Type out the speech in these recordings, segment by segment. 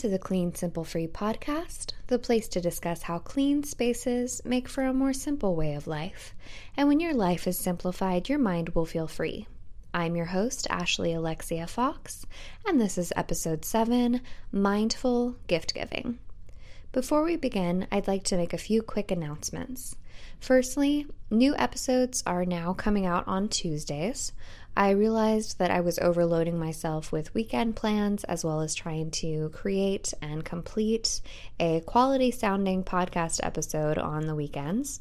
To the Clean Simple Free podcast, the place to discuss how clean spaces make for a more simple way of life. And when your life is simplified, your mind will feel free. I'm your host, Ashley Alexia Fox, and this is episode 7 Mindful Gift Giving. Before we begin, I'd like to make a few quick announcements. Firstly, new episodes are now coming out on Tuesdays. I realized that I was overloading myself with weekend plans as well as trying to create and complete a quality sounding podcast episode on the weekends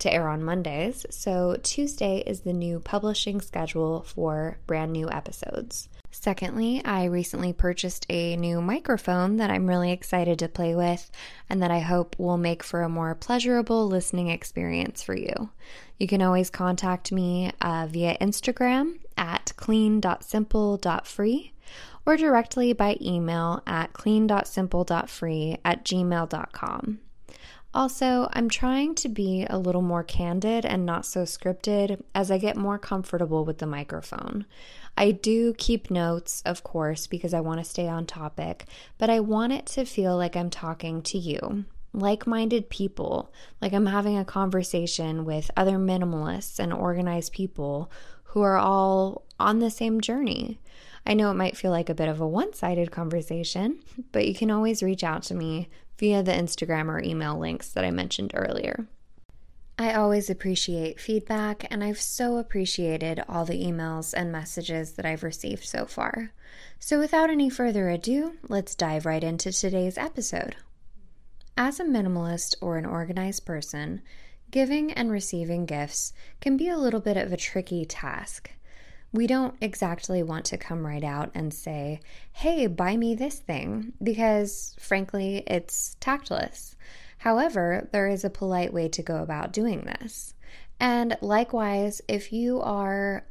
to air on Mondays. So, Tuesday is the new publishing schedule for brand new episodes. Secondly, I recently purchased a new microphone that I'm really excited to play with and that I hope will make for a more pleasurable listening experience for you. You can always contact me uh, via Instagram at clean.simple.free or directly by email at clean.simple.free at gmail.com. Also, I'm trying to be a little more candid and not so scripted as I get more comfortable with the microphone. I do keep notes, of course, because I want to stay on topic, but I want it to feel like I'm talking to you, like minded people, like I'm having a conversation with other minimalists and organized people who are all on the same journey. I know it might feel like a bit of a one sided conversation, but you can always reach out to me via the Instagram or email links that I mentioned earlier. I always appreciate feedback, and I've so appreciated all the emails and messages that I've received so far. So, without any further ado, let's dive right into today's episode. As a minimalist or an organized person, giving and receiving gifts can be a little bit of a tricky task. We don't exactly want to come right out and say, hey, buy me this thing, because frankly, it's tactless. However, there is a polite way to go about doing this. And likewise, if you are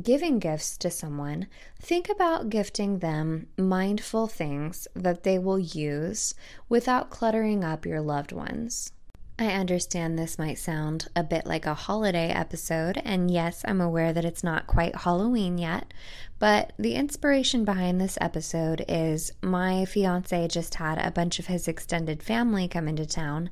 giving gifts to someone, think about gifting them mindful things that they will use without cluttering up your loved ones. I understand this might sound a bit like a holiday episode, and yes, I'm aware that it's not quite Halloween yet, but the inspiration behind this episode is my fiance just had a bunch of his extended family come into town,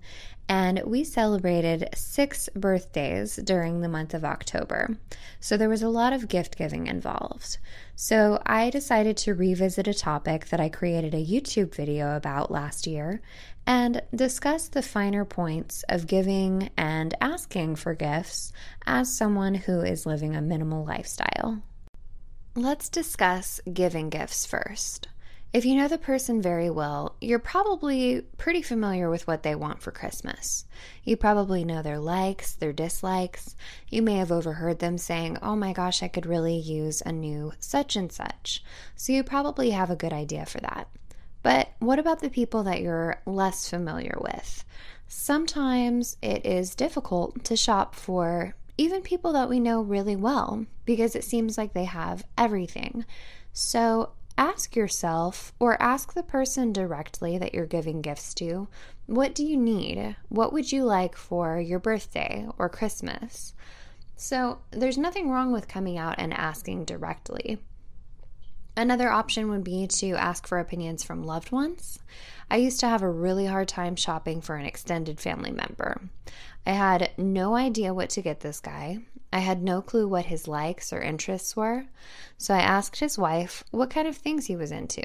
and we celebrated six birthdays during the month of October. So there was a lot of gift giving involved. So I decided to revisit a topic that I created a YouTube video about last year and discuss the finer points of giving and asking for gifts as someone who is living a minimal lifestyle. Let's discuss giving gifts first. If you know the person very well, you're probably pretty familiar with what they want for Christmas. You probably know their likes, their dislikes. You may have overheard them saying, Oh my gosh, I could really use a new such and such. So you probably have a good idea for that. But what about the people that you're less familiar with? Sometimes it is difficult to shop for even people that we know really well because it seems like they have everything. So ask yourself or ask the person directly that you're giving gifts to what do you need? What would you like for your birthday or Christmas? So, there's nothing wrong with coming out and asking directly. Another option would be to ask for opinions from loved ones. I used to have a really hard time shopping for an extended family member. I had no idea what to get this guy. I had no clue what his likes or interests were, so I asked his wife what kind of things he was into.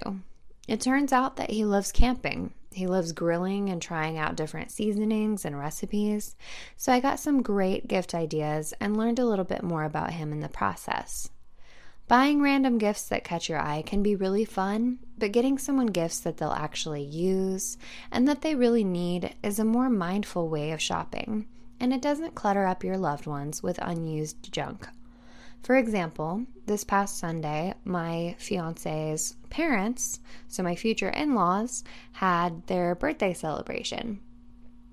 It turns out that he loves camping. He loves grilling and trying out different seasonings and recipes. So I got some great gift ideas and learned a little bit more about him in the process. Buying random gifts that catch your eye can be really fun, but getting someone gifts that they'll actually use and that they really need is a more mindful way of shopping and it doesn't clutter up your loved ones with unused junk. For example, this past Sunday, my fiance's parents, so my future in laws, had their birthday celebration.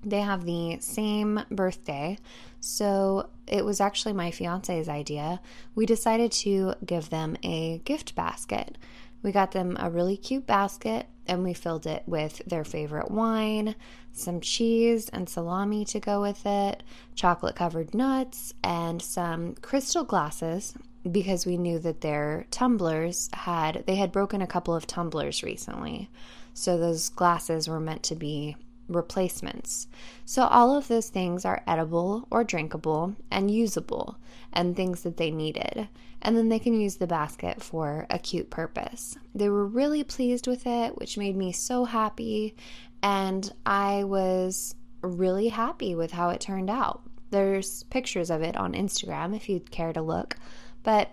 They have the same birthday, so it was actually my fiance's idea. We decided to give them a gift basket. We got them a really cute basket and we filled it with their favorite wine, some cheese and salami to go with it, chocolate covered nuts, and some crystal glasses because we knew that their tumblers had they had broken a couple of tumblers recently. So those glasses were meant to be replacements. So all of those things are edible or drinkable and usable and things that they needed. And then they can use the basket for a cute purpose. They were really pleased with it, which made me so happy. And I was really happy with how it turned out. There's pictures of it on Instagram if you'd care to look. But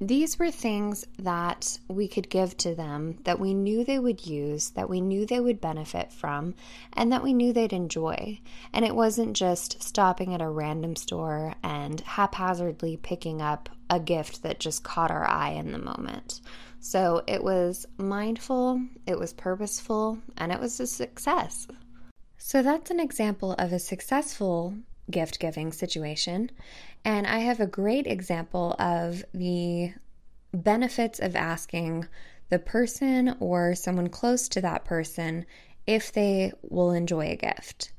these were things that we could give to them that we knew they would use, that we knew they would benefit from, and that we knew they'd enjoy. And it wasn't just stopping at a random store and haphazardly picking up a gift that just caught our eye in the moment. So it was mindful, it was purposeful, and it was a success. So that's an example of a successful gift giving situation. And I have a great example of the benefits of asking the person or someone close to that person if they will enjoy a gift.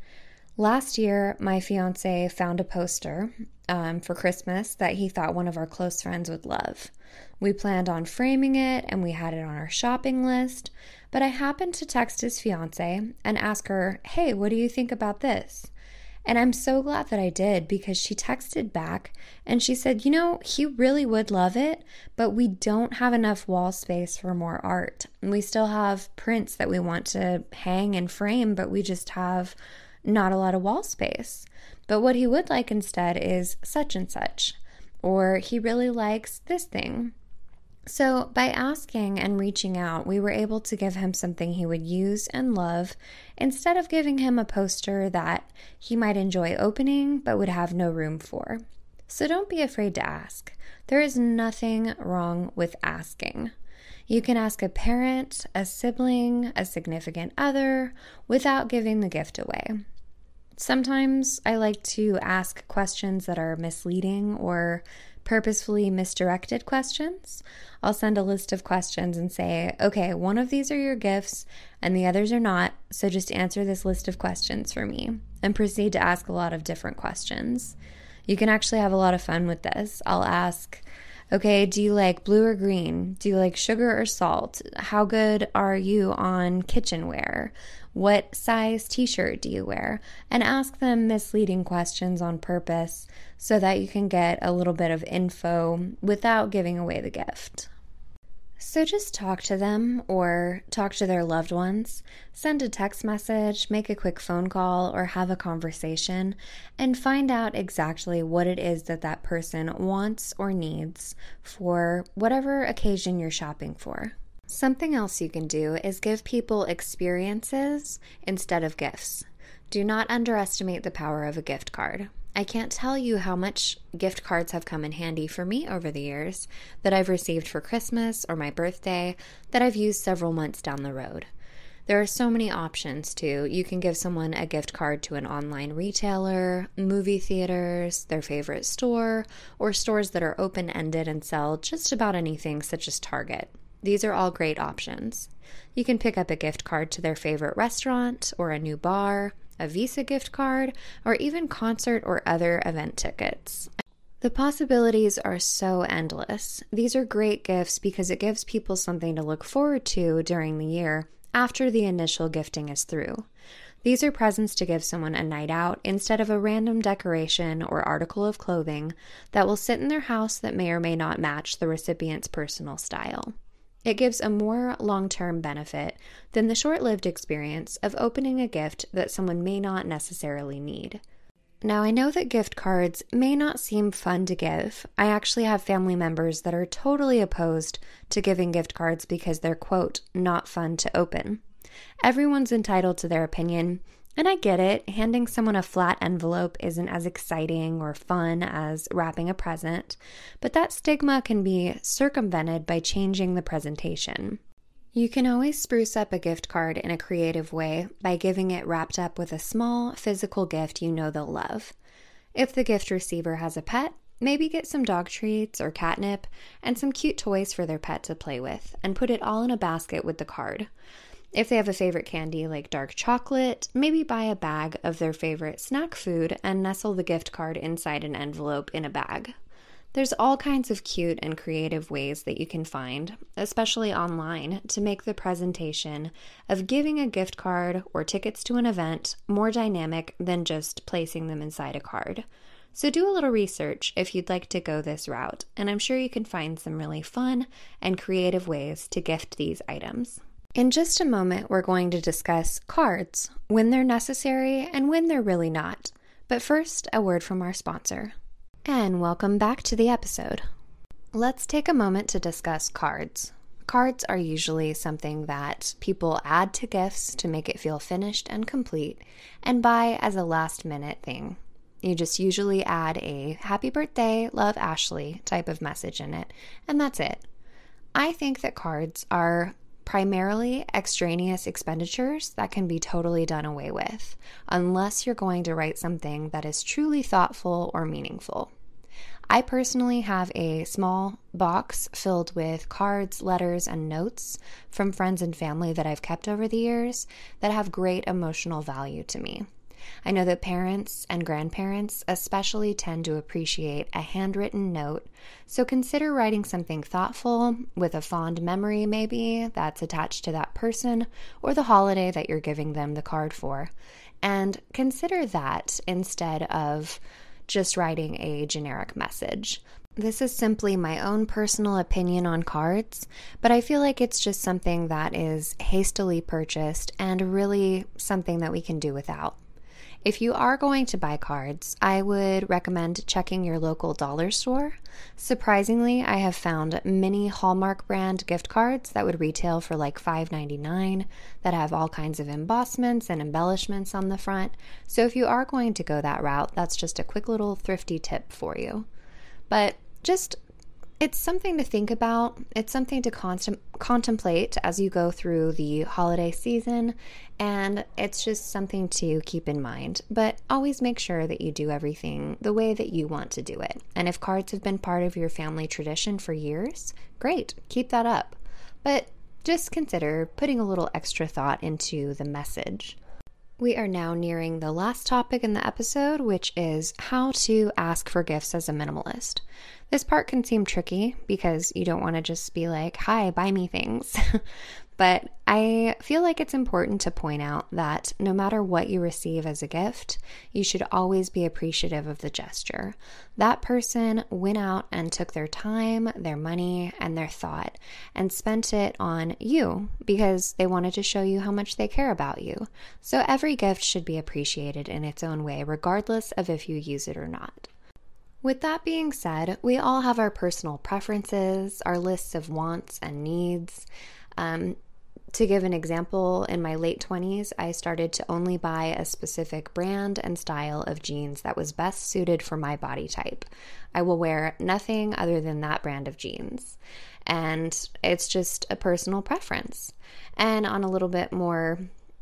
Last year, my fiance found a poster um, for Christmas that he thought one of our close friends would love. We planned on framing it and we had it on our shopping list, but I happened to text his fiance and ask her, Hey, what do you think about this? And I'm so glad that I did because she texted back and she said, You know, he really would love it, but we don't have enough wall space for more art. We still have prints that we want to hang and frame, but we just have not a lot of wall space. But what he would like instead is such and such, or he really likes this thing. So, by asking and reaching out, we were able to give him something he would use and love instead of giving him a poster that he might enjoy opening but would have no room for. So, don't be afraid to ask. There is nothing wrong with asking. You can ask a parent, a sibling, a significant other without giving the gift away. Sometimes I like to ask questions that are misleading or purposefully misdirected questions. I'll send a list of questions and say, okay, one of these are your gifts and the others are not. So just answer this list of questions for me and proceed to ask a lot of different questions. You can actually have a lot of fun with this. I'll ask, okay, do you like blue or green? Do you like sugar or salt? How good are you on kitchenware? What size t shirt do you wear? And ask them misleading questions on purpose so that you can get a little bit of info without giving away the gift. So just talk to them or talk to their loved ones. Send a text message, make a quick phone call, or have a conversation and find out exactly what it is that that person wants or needs for whatever occasion you're shopping for. Something else you can do is give people experiences instead of gifts. Do not underestimate the power of a gift card. I can't tell you how much gift cards have come in handy for me over the years that I've received for Christmas or my birthday that I've used several months down the road. There are so many options too. You can give someone a gift card to an online retailer, movie theaters, their favorite store, or stores that are open ended and sell just about anything, such as Target. These are all great options. You can pick up a gift card to their favorite restaurant or a new bar, a Visa gift card, or even concert or other event tickets. The possibilities are so endless. These are great gifts because it gives people something to look forward to during the year after the initial gifting is through. These are presents to give someone a night out instead of a random decoration or article of clothing that will sit in their house that may or may not match the recipient's personal style. It gives a more long term benefit than the short lived experience of opening a gift that someone may not necessarily need. Now, I know that gift cards may not seem fun to give. I actually have family members that are totally opposed to giving gift cards because they're, quote, not fun to open. Everyone's entitled to their opinion, and I get it, handing someone a flat envelope isn't as exciting or fun as wrapping a present, but that stigma can be circumvented by changing the presentation. You can always spruce up a gift card in a creative way by giving it wrapped up with a small physical gift you know they'll love. If the gift receiver has a pet, maybe get some dog treats or catnip and some cute toys for their pet to play with and put it all in a basket with the card. If they have a favorite candy like dark chocolate, maybe buy a bag of their favorite snack food and nestle the gift card inside an envelope in a bag. There's all kinds of cute and creative ways that you can find, especially online, to make the presentation of giving a gift card or tickets to an event more dynamic than just placing them inside a card. So do a little research if you'd like to go this route, and I'm sure you can find some really fun and creative ways to gift these items. In just a moment, we're going to discuss cards, when they're necessary and when they're really not. But first, a word from our sponsor and welcome back to the episode. Let's take a moment to discuss cards. Cards are usually something that people add to gifts to make it feel finished and complete and buy as a last minute thing. You just usually add a happy birthday, love Ashley type of message in it, and that's it. I think that cards are primarily extraneous expenditures that can be totally done away with, unless you're going to write something that is truly thoughtful or meaningful. I personally have a small box filled with cards, letters, and notes from friends and family that I've kept over the years that have great emotional value to me. I know that parents and grandparents especially tend to appreciate a handwritten note, so consider writing something thoughtful with a fond memory, maybe, that's attached to that person or the holiday that you're giving them the card for. And consider that instead of just writing a generic message. This is simply my own personal opinion on cards, but I feel like it's just something that is hastily purchased and really something that we can do without. If you are going to buy cards, I would recommend checking your local dollar store. Surprisingly, I have found many Hallmark brand gift cards that would retail for like $5.99 that have all kinds of embossments and embellishments on the front. So if you are going to go that route, that's just a quick little thrifty tip for you. But just it's something to think about. It's something to con- contemplate as you go through the holiday season, and it's just something to keep in mind. But always make sure that you do everything the way that you want to do it. And if cards have been part of your family tradition for years, great, keep that up. But just consider putting a little extra thought into the message. We are now nearing the last topic in the episode, which is how to ask for gifts as a minimalist. This part can seem tricky because you don't want to just be like, hi, buy me things. but I feel like it's important to point out that no matter what you receive as a gift, you should always be appreciative of the gesture. That person went out and took their time, their money, and their thought and spent it on you because they wanted to show you how much they care about you. So every gift should be appreciated in its own way, regardless of if you use it or not. With that being said, we all have our personal preferences, our lists of wants and needs. Um, to give an example, in my late 20s, I started to only buy a specific brand and style of jeans that was best suited for my body type. I will wear nothing other than that brand of jeans. And it's just a personal preference. And on a little bit more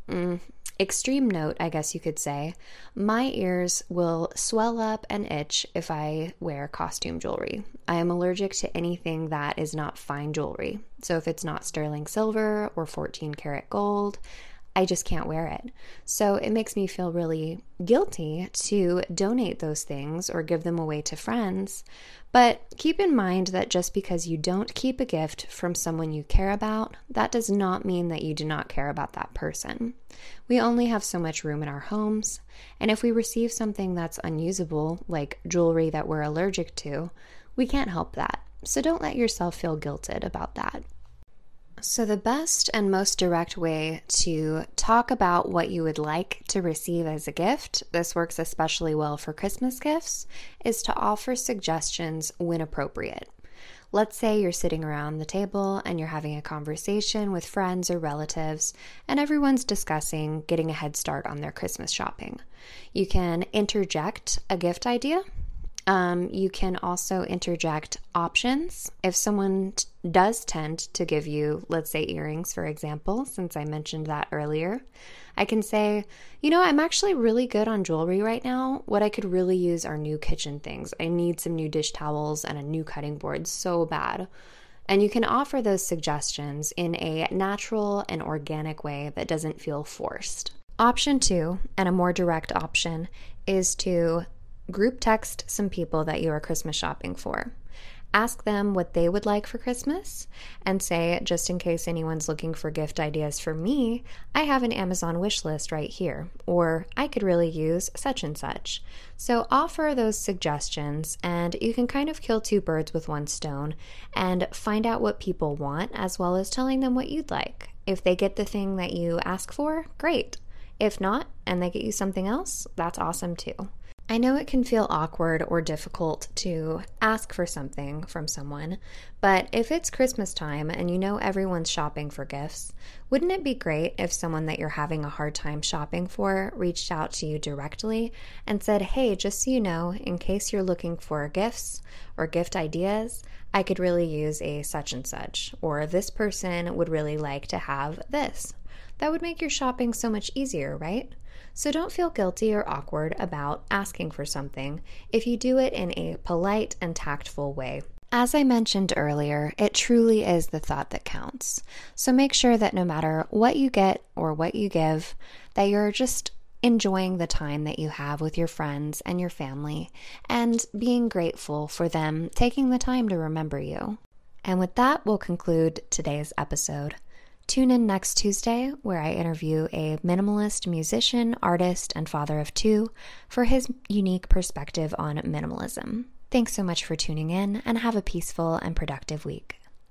mm, extreme note, I guess you could say, my ears will swell up and itch if I wear costume jewelry. I am allergic to anything that is not fine jewelry. So if it's not sterling silver or 14 karat gold, I just can't wear it. So it makes me feel really guilty to donate those things or give them away to friends. But keep in mind that just because you don't keep a gift from someone you care about, that does not mean that you do not care about that person. We only have so much room in our homes, and if we receive something that's unusable, like jewelry that we're allergic to, we can't help that. So don't let yourself feel guilted about that. So, the best and most direct way to talk about what you would like to receive as a gift, this works especially well for Christmas gifts, is to offer suggestions when appropriate. Let's say you're sitting around the table and you're having a conversation with friends or relatives, and everyone's discussing getting a head start on their Christmas shopping. You can interject a gift idea um, you can also interject options. If someone t- does tend to give you, let's say, earrings, for example, since I mentioned that earlier, I can say, you know, I'm actually really good on jewelry right now. What I could really use are new kitchen things. I need some new dish towels and a new cutting board so bad. And you can offer those suggestions in a natural and organic way that doesn't feel forced. Option two, and a more direct option, is to group text some people that you are Christmas shopping for. Ask them what they would like for Christmas and say, just in case anyone's looking for gift ideas for me, I have an Amazon wish list right here, or I could really use such and such. So offer those suggestions, and you can kind of kill two birds with one stone and find out what people want as well as telling them what you'd like. If they get the thing that you ask for, great. If not, and they get you something else, that's awesome too. I know it can feel awkward or difficult to ask for something from someone, but if it's Christmas time and you know everyone's shopping for gifts, wouldn't it be great if someone that you're having a hard time shopping for reached out to you directly and said, Hey, just so you know, in case you're looking for gifts or gift ideas, I could really use a such and such, or this person would really like to have this. That would make your shopping so much easier, right? So don't feel guilty or awkward about asking for something if you do it in a polite and tactful way. As I mentioned earlier, it truly is the thought that counts. So make sure that no matter what you get or what you give, that you're just enjoying the time that you have with your friends and your family and being grateful for them taking the time to remember you. And with that, we'll conclude today's episode. Tune in next Tuesday, where I interview a minimalist musician, artist, and father of two for his unique perspective on minimalism. Thanks so much for tuning in, and have a peaceful and productive week.